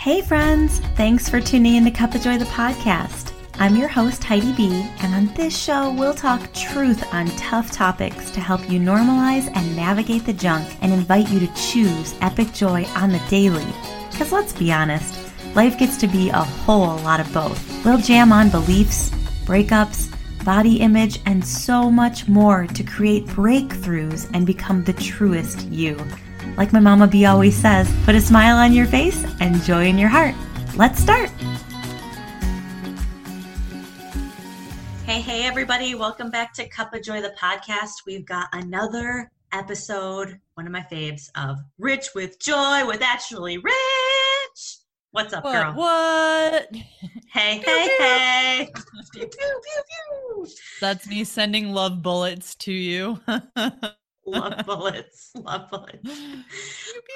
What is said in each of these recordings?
Hey, friends! Thanks for tuning in to Cup of Joy, the podcast. I'm your host, Heidi B., and on this show, we'll talk truth on tough topics to help you normalize and navigate the junk and invite you to choose epic joy on the daily. Because let's be honest, life gets to be a whole lot of both. We'll jam on beliefs, breakups, body image, and so much more to create breakthroughs and become the truest you. Like my mama B always says, put a smile on your face and joy in your heart. Let's start. Hey, hey, everybody. Welcome back to Cup of Joy, the podcast. We've got another episode, one of my faves, of Rich with Joy with Ashley Rich. What's up, what, girl? What? Hey, Pew, hey, pew. hey. Pew, pew, pew, pew. That's me sending love bullets to you. Love bullets. Love bullets.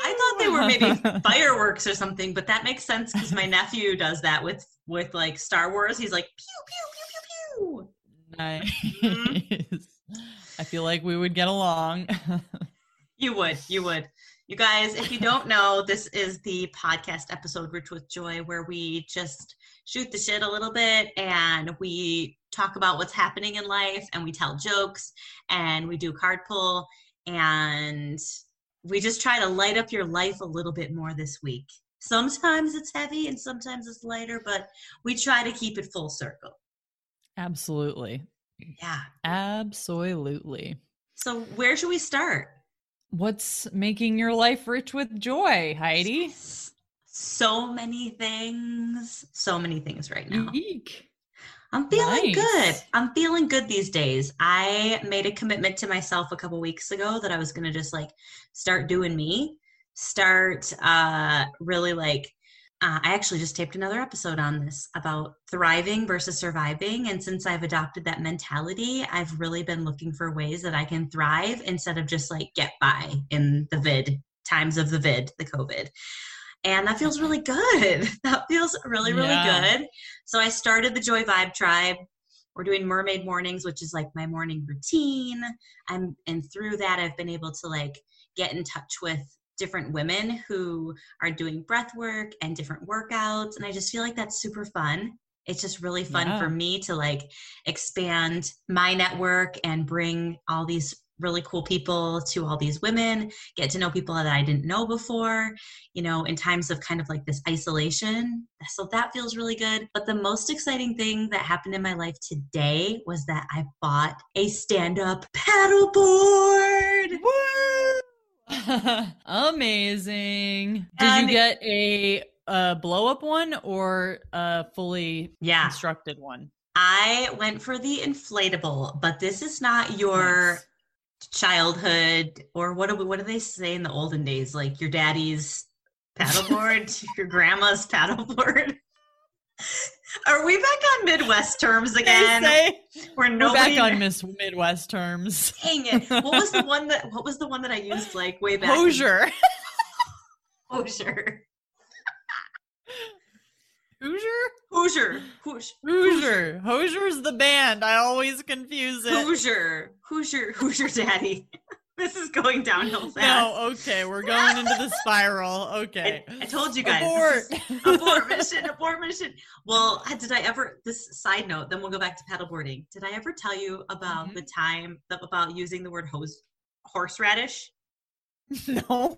I thought they were maybe fireworks or something, but that makes sense because my nephew does that with with like Star Wars. He's like pew pew pew pew pew. nice. I feel like we would get along. You would, you would. You guys, if you don't know, this is the podcast episode Rich with Joy where we just shoot the shit a little bit and we talk about what's happening in life and we tell jokes and we do card pull and we just try to light up your life a little bit more this week. Sometimes it's heavy and sometimes it's lighter, but we try to keep it full circle. Absolutely. Yeah. Absolutely. So, where should we start? What's making your life rich with joy, Heidi? So many things. So many things right now. Eek. I'm feeling Nice. good. I'm feeling good these days. I made a commitment to myself a couple weeks ago that I was going to just like start doing me, start uh really like uh, I actually just taped another episode on this about thriving versus surviving. And since I've adopted that mentality, I've really been looking for ways that I can thrive instead of just like get by in the vid times of the vid, the COVID. And that feels really good. That feels really, really Yeah. good. So I started the Joy Vibe Tribe. We're doing mermaid mornings, which is like my morning routine. I'm and through that I've been able to like get in touch with different women who are doing breath work and different workouts. And I just feel like that's super fun. It's just really fun Yeah. for me to like expand my network and bring all these really cool people to all these women, get to know people that I didn't know before, you know, in times of kind of like this isolation. So that feels really good. But the most exciting thing that happened in my life today was that I bought a stand up paddleboard. Woo! Amazing. Did And- you get a, uh blow up one or a fully Yeah. constructed one? I went for the inflatable, but this is not your Nice. Childhood or what do we, what do they say in the olden days? Like your daddy's paddleboard, your grandma's paddleboard. Are we back on Midwest terms again? Say Where we're nobody back on Miss Midwest terms. Dang it! What was the one that? What was the one that I used like way back? in- Hozier. Hoosier. Hoosier? Hoosier. Hoosier. Hoosier. Hozier's the band. I always confuse it. Hoosier. Hoosier. Hoosier Daddy. This is going downhill fast. No, okay, we're going into the spiral. Okay. I, I told you guys. Abort. abort mission. Abort mission. Well, did I ever? This side note. Then we'll go back to paddleboarding. Did I ever tell you about Mhm. the time about using the word hose, horseradish? no.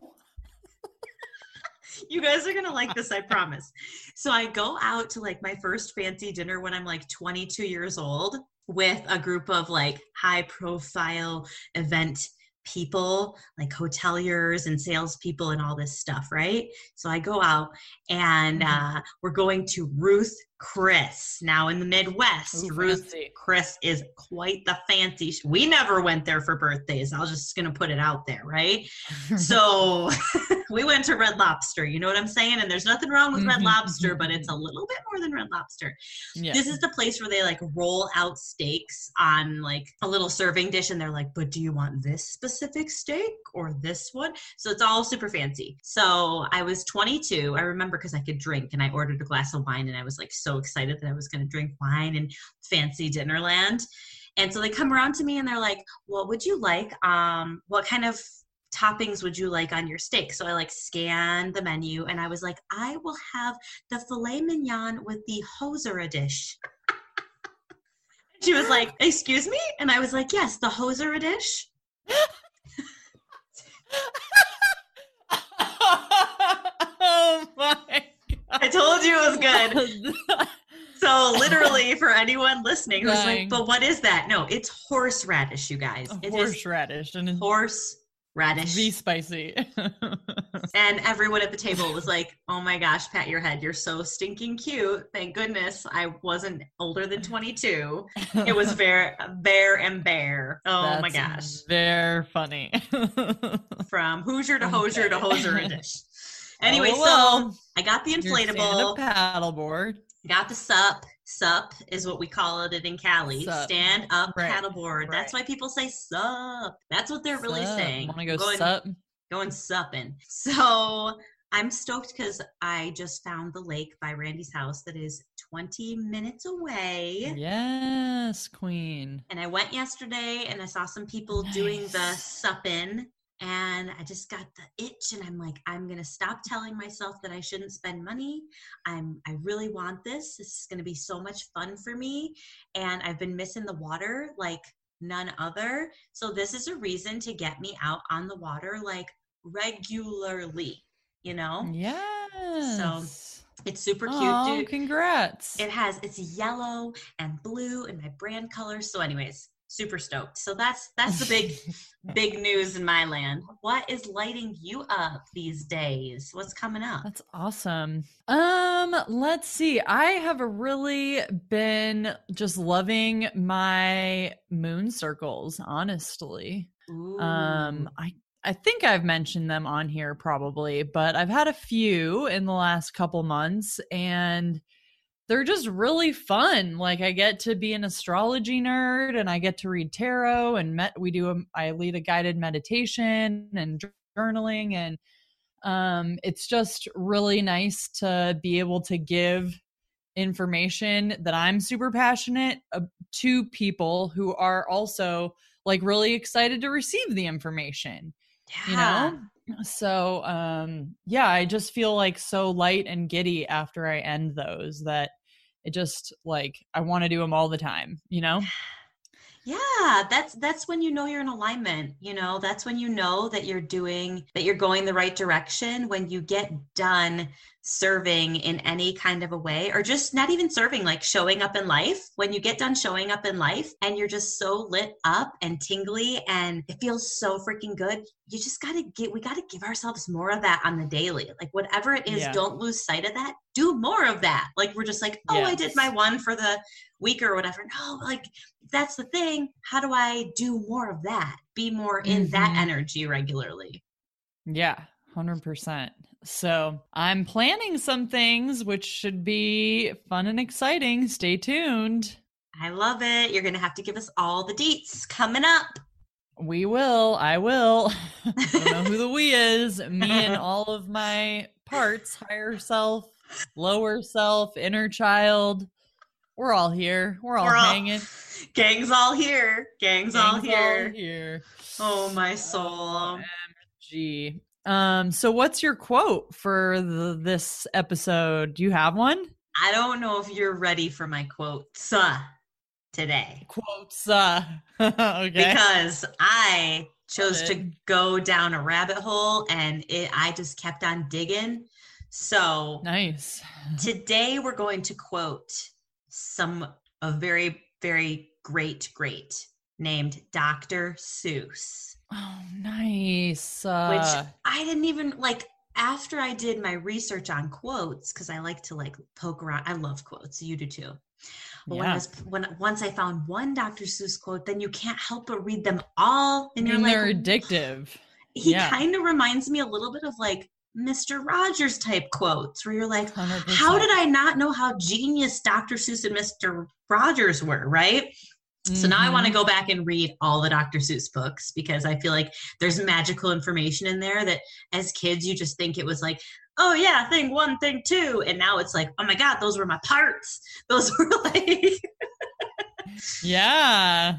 You guys are gonna like this, I promise. So I go out to like my first fancy dinner when I'm like 22 years old with a group of like high profile event people, like hoteliers and salespeople and all this stuff, right? So I go out and Mhm. uh, we're going to Ruth Chris. Now in the Midwest, Ooh, Ruth. Chris is quite the fancy. sh- We never went there for birthdays. I was just gonna put it out there, right? So we went to Red Lobster. You know what I'm saying? And there's nothing wrong with Red Mhm, Lobster, mhm, but it's a little bit more than Red Lobster. yeah. This is the place where they like roll out steaks on like a little serving dish, and they're like, "But do you want this specific steak or this one?" So it's all super fancy. So I was 22. I remember because I could drink, and I ordered a glass of wine, and I was like so excited that I was going to drink wine and fancy Dinnerland. And so they come around to me and they're like, "What would you like? Um, what kind of toppings would you like on your steak? So I like scanned the menu and I was like, I will have the filet mignon with the hoser dish. she was like, Excuse me? And I was like, Yes, the hoser dish. oh my I told you it was good. So literally, for anyone listening who's like, "But what is that?" No, it's horseradish, you guys. It is Horseradish and it's horseradish. be spicy. And everyone at the table was like, "Oh my gosh, pat your head. You're so stinking cute. Thank goodness I wasn't older than 22. It was bear, bear and bear. Oh my That's gosh, Very funny. from Hoosier to Hozier to Okay. Hoser dish. Anyway, Oh, well. so I got the inflatable. paddleboard. Got the sup. Sup is what we call it in Cali. Sup. Stand up Right, paddleboard. That's why people say sup. That's what they're really saying. Want to go going, sup? going supping. So I'm stoked because I just found the lake by Randy's house that is 20 minutes away. Yes, queen. And I went yesterday and I saw some people doing the Nice. And I just got the itch, and I'm like, I'm gonna stop telling myself that I shouldn't spend money. I'm, I really want this. This is gonna be so much fun for me. And I've been missing the water like none other. So this is a reason to get me out on the water like regularly. You know, Yes. So it's super cute, Oh, dude. congrats. It has it's yellow and blue and my brand colors. So, anyways, super stoked. So that's that's the big big news in my land. What is lighting you up these days? What's coming up? That's awesome. Um, let's see. I have really been just loving my moon circles, honestly. Um, I I think I've mentioned them on here probably, but I've had a few in the last couple months and they're just really fun. Like I get to be an astrology nerd and I get to read tarot and met we do a I lead a guided meditation and journaling and um it's just really nice to be able to give information that I'm super passionate uh, to people who are also like really excited to receive the information yeah. you know so um yeah i just feel like so light and giddy after i end those that it just like i want to do them all the time you know Yeah, that's that's when you know you're in alignment. You know, that's when you know that you're doing that you're going the right direction when you get done serving in any kind of a way or just not even serving like showing up in life. When you get done showing up in life and you're just so lit up and tingly and it feels so freaking good, you just got to get we got to give ourselves more of that on the daily. Like whatever it is, Yeah. don't lose sight of that. Do more of that. Like we're just like, "Oh, I did my one for the week or whatever." No, like that's the thing. How do I do more of that? Be more in that Mhm. energy regularly. yeah 100% so i'm planning some things which should be fun and exciting stay tuned I love it. You're going to have to give us all the deets coming up. we will i will i don't know who the we is me and all of my parts higher self lower self inner child we're all here we're all We're all- hanging Gang's all here. Gang's, all Gang's here. here. Oh, my soul. OMG. Um, so what's your quote for the, this episode? Do you have one? I don't know if you're ready for my quotes uh, today Quotes. Uh, okay. because I chose to go down a rabbit hole and it I just kept on digging. So, nice. today we're going to quote some a very very great great named Dr. Seuss. Oh, nice. which Uh, I didn't even like after I did my research on quotes because I like to like poke around. I love quotes. You do too. But when I Yeah. was when once I found one Dr. Seuss quote, then you can't help but read them all, and you're mean, like, they're addictive. he yeah. kind of reminds me a little bit of like Mr. Rogers type quotes, where you're like, 100%. how did I not know how genius Dr. Seuss and Mr. Rogers were, right? So now I want to Mhm. go back and read all the Dr. Seuss books because I feel like there's magical information in there that as kids you just think it was like, oh yeah, thing one, thing two. And now it's like, oh my God, those were my parts. Those were like Yeah.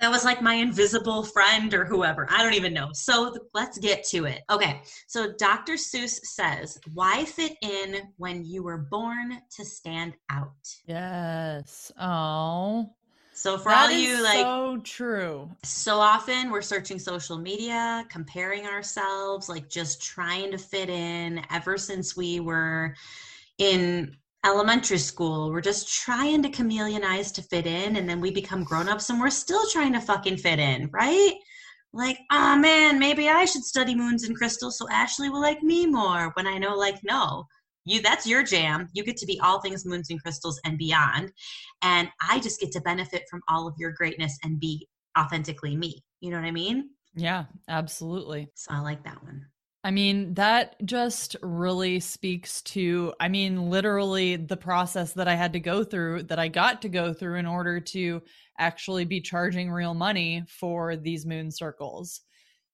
That was like my invisible friend or whoever. I don't even know. So let's get to it. Okay. So Dr. Seuss says, Why fit in when you were born to stand out? Yes. Oh. So for that all you like so true. So often we're searching social media, comparing ourselves, like just trying to fit in ever since we were in elementary school. We're just trying to chameleonize to fit in, and then we become grown-ups and we're still trying to fucking fit in, right? Like, oh man, maybe I should study moons and crystals so Ashley will like me more. When I know, like, no, you that's your jam. You get to be all things moons and crystals and beyond. And I just get to benefit from all of your greatness and be authentically me. You know what I mean? Yeah, absolutely. So I like that one. I mean, that just really speaks to, I mean, literally the process that I had to go through, that I got to go through in order to actually be charging real money for these moon circles,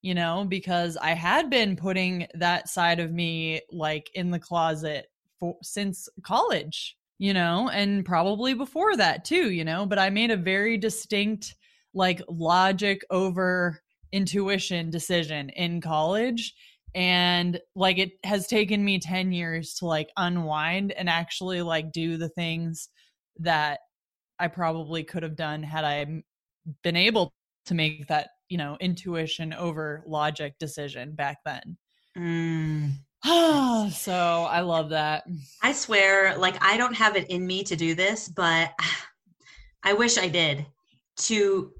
you know, because I had been putting that side of me like in the closet for since college, you know, and probably before that too, you know, but I made a very distinct, like, logic over intuition decision in college. And like it has taken me 10 years to like unwind and actually like do the things that I probably could have done had I been able to make that, you know, intuition over logic decision back then. Mm. so I love that. I swear, like, I don't have it in me to do this, but I wish I did to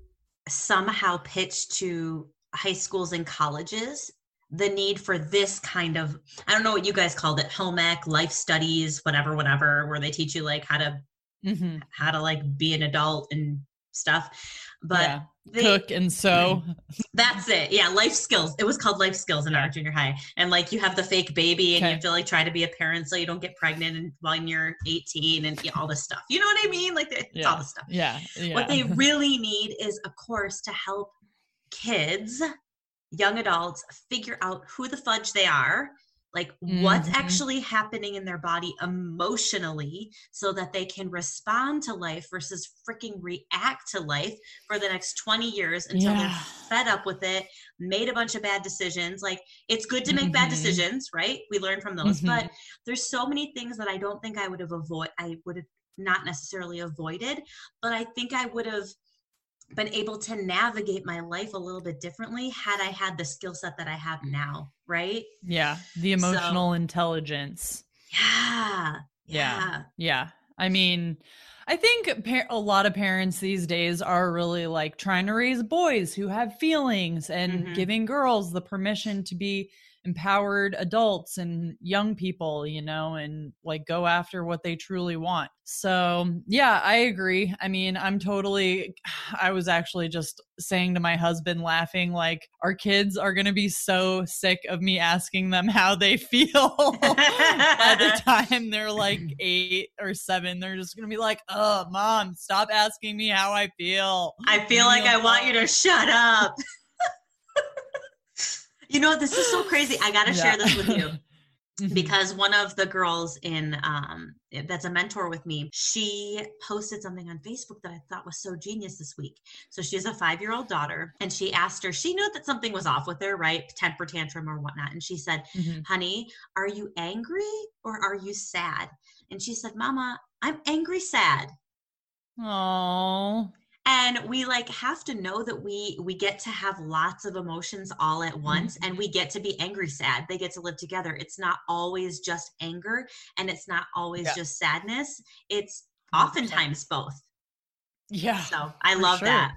somehow pitch to high schools and colleges the need for this kind of i don't know what you guys called it home ec life studies whatever whatever where they teach you like how to mm-hmm. how to like be an adult and stuff but yeah. they, cook and sew that's it yeah life skills it was called life skills in our junior high and like you have the fake baby and okay. you have to like try to be a parent so you don't get pregnant and when you're 18 and all this stuff you know what i mean like it's yeah. all this stuff yeah. yeah what they really need is a course to help kids young adults figure out who the fudge they are like mm-hmm. what's actually happening in their body emotionally so that they can respond to life versus freaking react to life for the next 20 years until yeah. they're fed up with it made a bunch of bad decisions like it's good to make mm-hmm. bad decisions right we learn from those mm-hmm. but there's so many things that i don't think i would have avoid i would have not necessarily avoided but i think i would have been able to navigate my life a little bit differently had I had the skill set that I have now, right? Yeah, the emotional so, intelligence. Yeah, yeah. Yeah. Yeah. I mean, I think par- a lot of parents these days are really like trying to raise boys who have feelings and mm-hmm. giving girls the permission to be empowered adults and young people, you know, and like go after what they truly want. So, yeah, I agree. I mean, I'm totally, I was actually just saying to my husband, laughing, like, our kids are going to be so sick of me asking them how they feel by the time they're like eight or seven. They're just going to be like, oh, mom, stop asking me how I feel. I feel like I want you to shut up. You know, this is so crazy. I got to yeah. share this with you. Mm-hmm. because one of the girls in um that's a mentor with me she posted something on facebook that i thought was so genius this week so she has a five year old daughter and she asked her she knew that something was off with her right temper tantrum or whatnot and she said mm-hmm. honey are you angry or are you sad and she said mama i'm angry sad Oh and we like have to know that we we get to have lots of emotions all at once mm-hmm. and we get to be angry sad they get to live together it's not always just anger and it's not always yeah. just sadness it's oftentimes both yeah so i love sure. that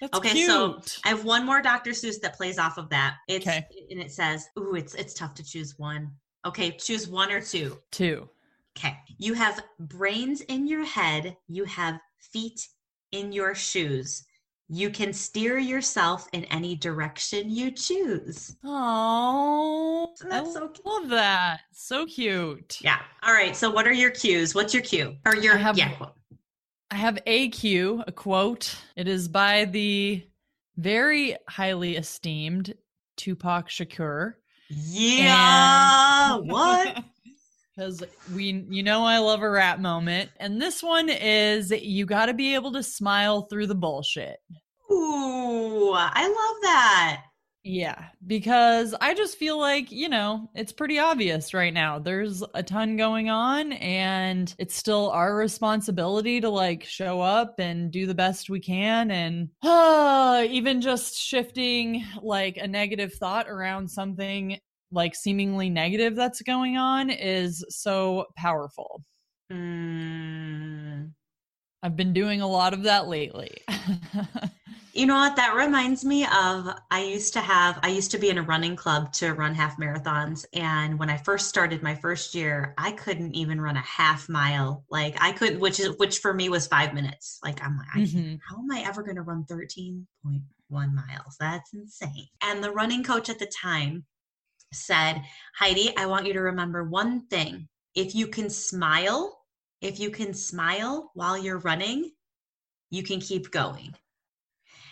That's okay, cute. so I have one more Dr. Seuss that plays off of that. It's okay. and it says, "Ooh, it's it's tough to choose one." Okay, choose one or two. Two. Okay. You have brains in your head, you have feet in your shoes. You can steer yourself in any direction you choose. Oh, that's so cute. love that. So cute. Yeah. All right. So, what are your cues? What's your cue? Or your I have, yeah. I have a cue, a quote. It is by the very highly esteemed Tupac Shakur. Yeah. And- what? because we you know i love a rap moment and this one is you got to be able to smile through the bullshit Ooh, I love that. Yeah, because I just feel like, you know, it's pretty obvious right now. There's a ton going on, and it's still our responsibility to like show up and do the best we can. And uh, even just shifting like a negative thought around something like seemingly negative that's going on is so powerful. Mm. I've been doing a lot of that lately. You know what? That reminds me of I used to have, I used to be in a running club to run half marathons. And when I first started my first year, I couldn't even run a half mile. Like I couldn't, which is, which for me was five minutes. Like I'm like, mm-hmm. how am I ever going to run 13.1 miles? That's insane. And the running coach at the time said, Heidi, I want you to remember one thing. If you can smile, if you can smile while you're running, you can keep going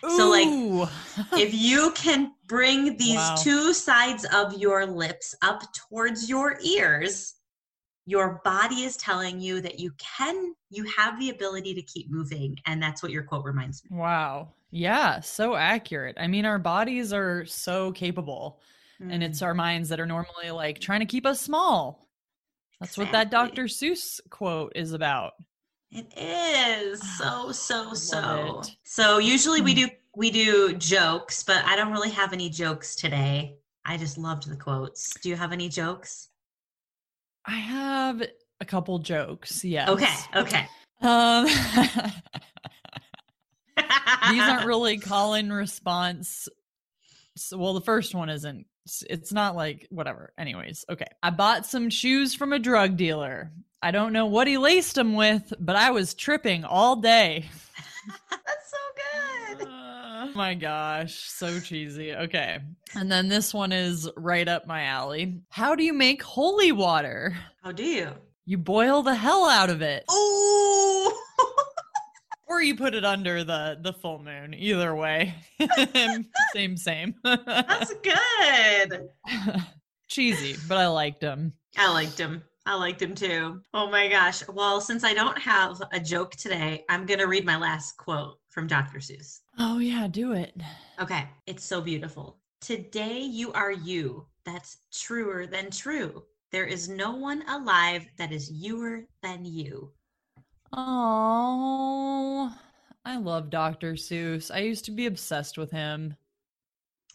so like if you can bring these wow. two sides of your lips up towards your ears, your body is telling you that you can you have the ability to keep moving and that's what your quote reminds me. Wow. Yeah, so accurate. I mean our bodies are so capable mm. and it's mm. our minds that are normally like trying to keep us small. That's exactly. what that Dr. Seuss quote is about. It is so so so. So usually we hmm. do we do jokes, but I don't really have any jokes today. I just loved the quotes. Do you have any jokes? I have a couple jokes. Yes. Okay. Okay. Um These aren't really call in response. So, well, the first one isn't it's not like whatever. Anyways, okay. I bought some shoes from a drug dealer. I don't know what he laced them with, but I was tripping all day. That's so good. Uh, my gosh, so cheesy. Okay. And then this one is right up my alley. How do you make holy water? How do you? You boil the hell out of it. Oh. Or you put it under the the full moon. Either way. same same. That's good. cheesy, but I liked him. I liked him. I liked him too. Oh my gosh. Well, since I don't have a joke today, I'm going to read my last quote from Dr. Seuss. Oh, yeah, do it. Okay. It's so beautiful. Today you are you. That's truer than true. There is no one alive that is youer than you. Oh, I love Dr. Seuss. I used to be obsessed with him.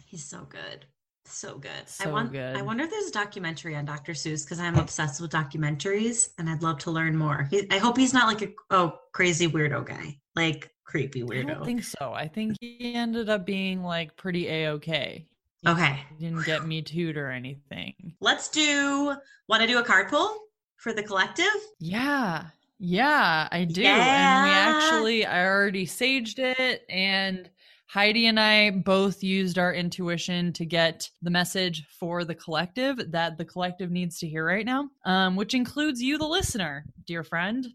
He's so good. So good. So I want, good. I wonder if there's a documentary on Dr. Seuss because I'm obsessed with documentaries and I'd love to learn more. He, I hope he's not like a oh crazy weirdo guy, like creepy weirdo. I don't think so. I think he ended up being like pretty a okay. Okay. Didn't get me tooed or anything. Let's do. Want to do a card pull for the collective? Yeah. Yeah, I do. Yeah. And we actually, I already saged it and Heidi and I both used our intuition to get the message for the collective that the collective needs to hear right now, um, which includes you, the listener, dear friend.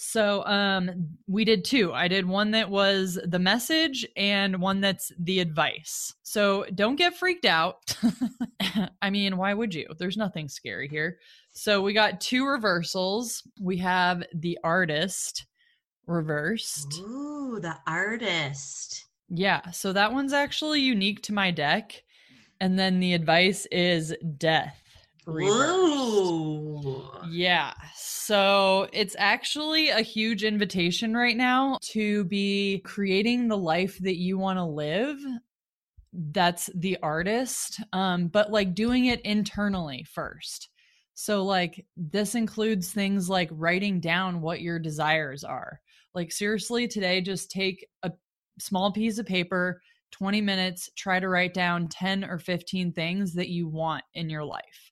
So um, we did two. I did one that was the message and one that's the advice. So don't get freaked out. I mean, why would you? There's nothing scary here. So we got two reversals. We have the artist reversed. Ooh, the artist. Yeah, so that one's actually unique to my deck. And then the advice is death. Yeah. So it's actually a huge invitation right now to be creating the life that you want to live. That's the artist. Um, but like doing it internally first. So, like, this includes things like writing down what your desires are. Like, seriously, today, just take a small piece of paper, 20 minutes, try to write down 10 or 15 things that you want in your life.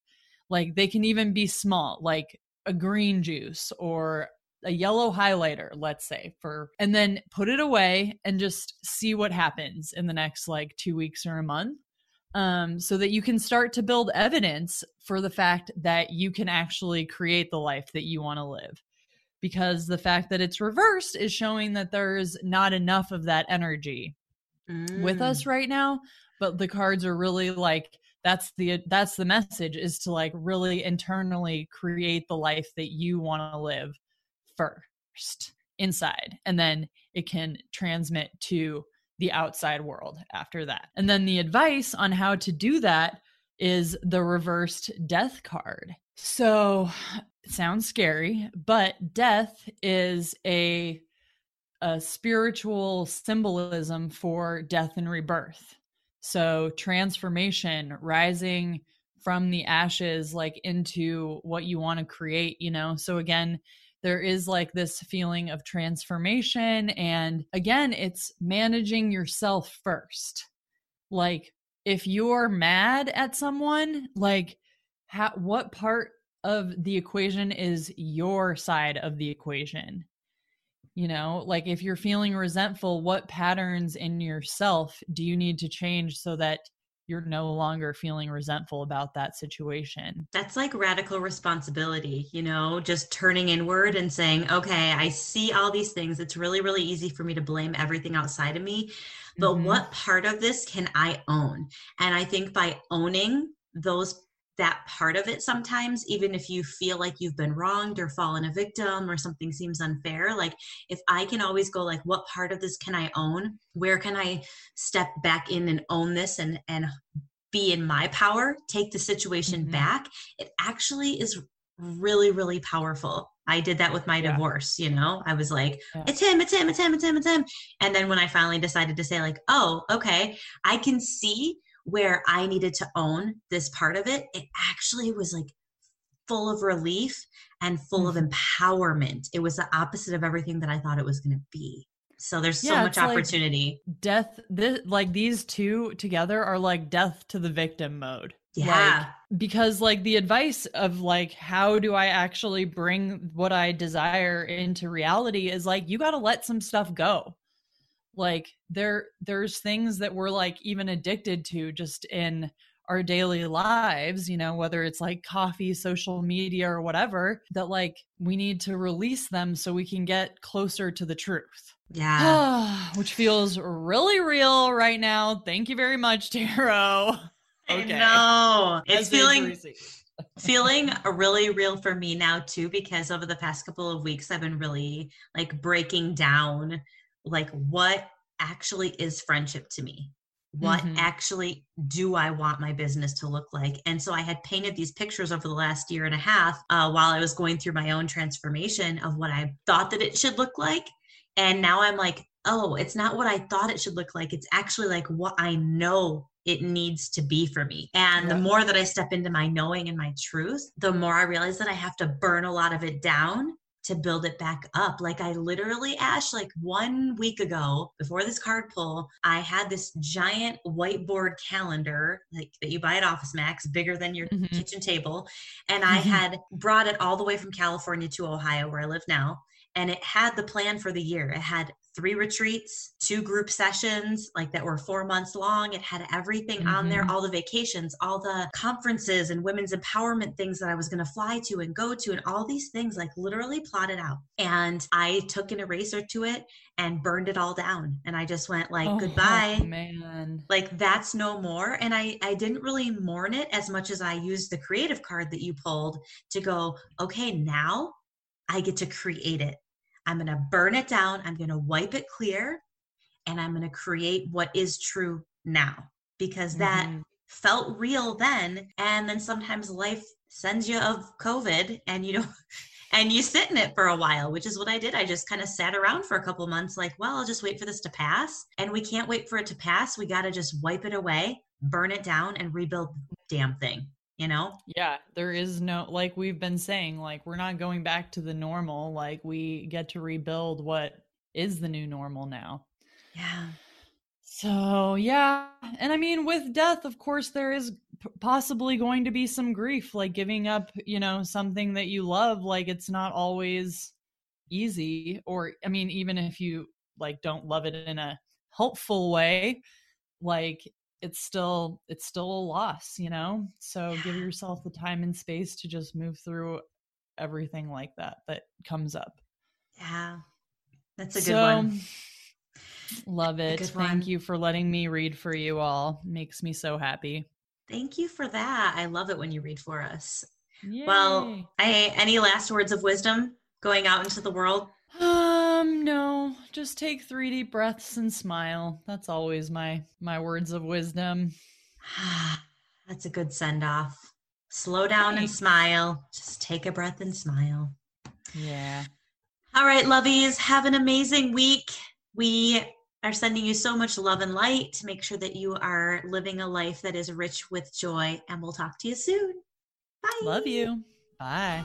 Like they can even be small, like a green juice or a yellow highlighter, let's say, for and then put it away and just see what happens in the next like 2 weeks or a month. Um, so that you can start to build evidence for the fact that you can actually create the life that you want to live because the fact that it's reversed is showing that there's not enough of that energy mm. with us mm. right now but the cards are really like that's the that's the message is to like really internally create the life that you want to live first inside and then it can transmit to the outside world after that. And then the advice on how to do that is the reversed death card. So, sounds scary, but death is a a spiritual symbolism for death and rebirth. So, transformation, rising from the ashes like into what you want to create, you know. So again, there is like this feeling of transformation and again, it's managing yourself first. Like if you're mad at someone, like how, what part of the equation is your side of the equation? You know, like if you're feeling resentful, what patterns in yourself do you need to change so that you're no longer feeling resentful about that situation. That's like radical responsibility, you know, just turning inward and saying, okay, I see all these things. It's really, really easy for me to blame everything outside of me. But mm-hmm. what part of this can I own? And I think by owning those that part of it sometimes even if you feel like you've been wronged or fallen a victim or something seems unfair like if i can always go like what part of this can i own where can i step back in and own this and and be in my power take the situation mm-hmm. back it actually is really really powerful i did that with my yeah. divorce you know i was like yeah. it's him it's him it's him it's him it's him and then when i finally decided to say like oh okay i can see where I needed to own this part of it, it actually was like full of relief and full mm-hmm. of empowerment. It was the opposite of everything that I thought it was going to be. So there's so yeah, much opportunity. Like death, this, like these two together are like death to the victim mode. Yeah. Like, because like the advice of like how do I actually bring what I desire into reality is like you got to let some stuff go like there there's things that we're like even addicted to just in our daily lives, you know, whether it's like coffee, social media, or whatever, that like we need to release them so we can get closer to the truth. Yeah. Which feels really real right now. Thank you very much, Tarot. Okay. No, it's feeling feeling really real for me now too because over the past couple of weeks I've been really like breaking down like what actually is friendship to me what mm-hmm. actually do I want my business to look like? And so I had painted these pictures over the last year and a half uh, while I was going through my own transformation of what I thought that it should look like. And now I'm like, oh, it's not what I thought it should look like. It's actually like what I know it needs to be for me. And yeah. the more that I step into my knowing and my truth, the more I realize that I have to burn a lot of it down to build it back up. Like I literally, Ash, like one week ago before this card pull, I had this giant whiteboard calendar like that you buy at Office Max, bigger than your mm-hmm. kitchen table. And I mm-hmm. had brought it all the way from California to Ohio, where I live now. And it had the plan for the year. It had three retreats, two group sessions, like that were four months long. It had everything mm-hmm. on there, mm-hmm. all the vacations, all the conferences and women's empowerment things that I was going to fly to and go to, and all these things, like literally plotted out. And I took an eraser to it and burned it all down. And I just went like, oh, goodbye. Man. Like that's no more. And I, I didn't really mourn it as much as I used the creative card that you pulled to go, okay, now I get to create it. I'm going to burn it down. I'm going to wipe it clear and I'm going to create what is true now because that mm-hmm. felt real then. And then sometimes life sends you of COVID and you know, and you sit in it for a while, which is what I did. I just kind of sat around for a couple months, like, well, I'll just wait for this to pass. And we can't wait for it to pass. We got to just wipe it away, burn it down, and rebuild the damn thing you know? Yeah there is no like we've been saying like we're not going back to the normal like we get to rebuild what is the new normal now. Yeah. So yeah and i mean with death of course there is p- possibly going to be some grief like giving up you know something that you love like it's not always easy or i mean even if you like don't love it in a helpful way like it's still it's still a loss you know? So yeah. give yourself the time and space to just move through everything like that that comes up. Yeah. That's a good so, one. love it. thank you for letting me read for you all. Makes me so happy. Thank you for that. I love it when you read for us. Yay. well i any last words of wisdom going out into the world Um, no, just take three deep breaths and smile. That's always my my words of wisdom. That's a good send off. Slow down Thanks. and smile. Just take a breath and smile. Yeah. All right, lovies, have an amazing week. We are sending you so much love and light to make sure that you are living a life that is rich with joy. And we'll talk to you soon. Bye. Love you. Bye.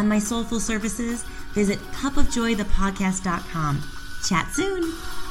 and my soulful services, visit cupofjoythepodcast.com. Chat soon.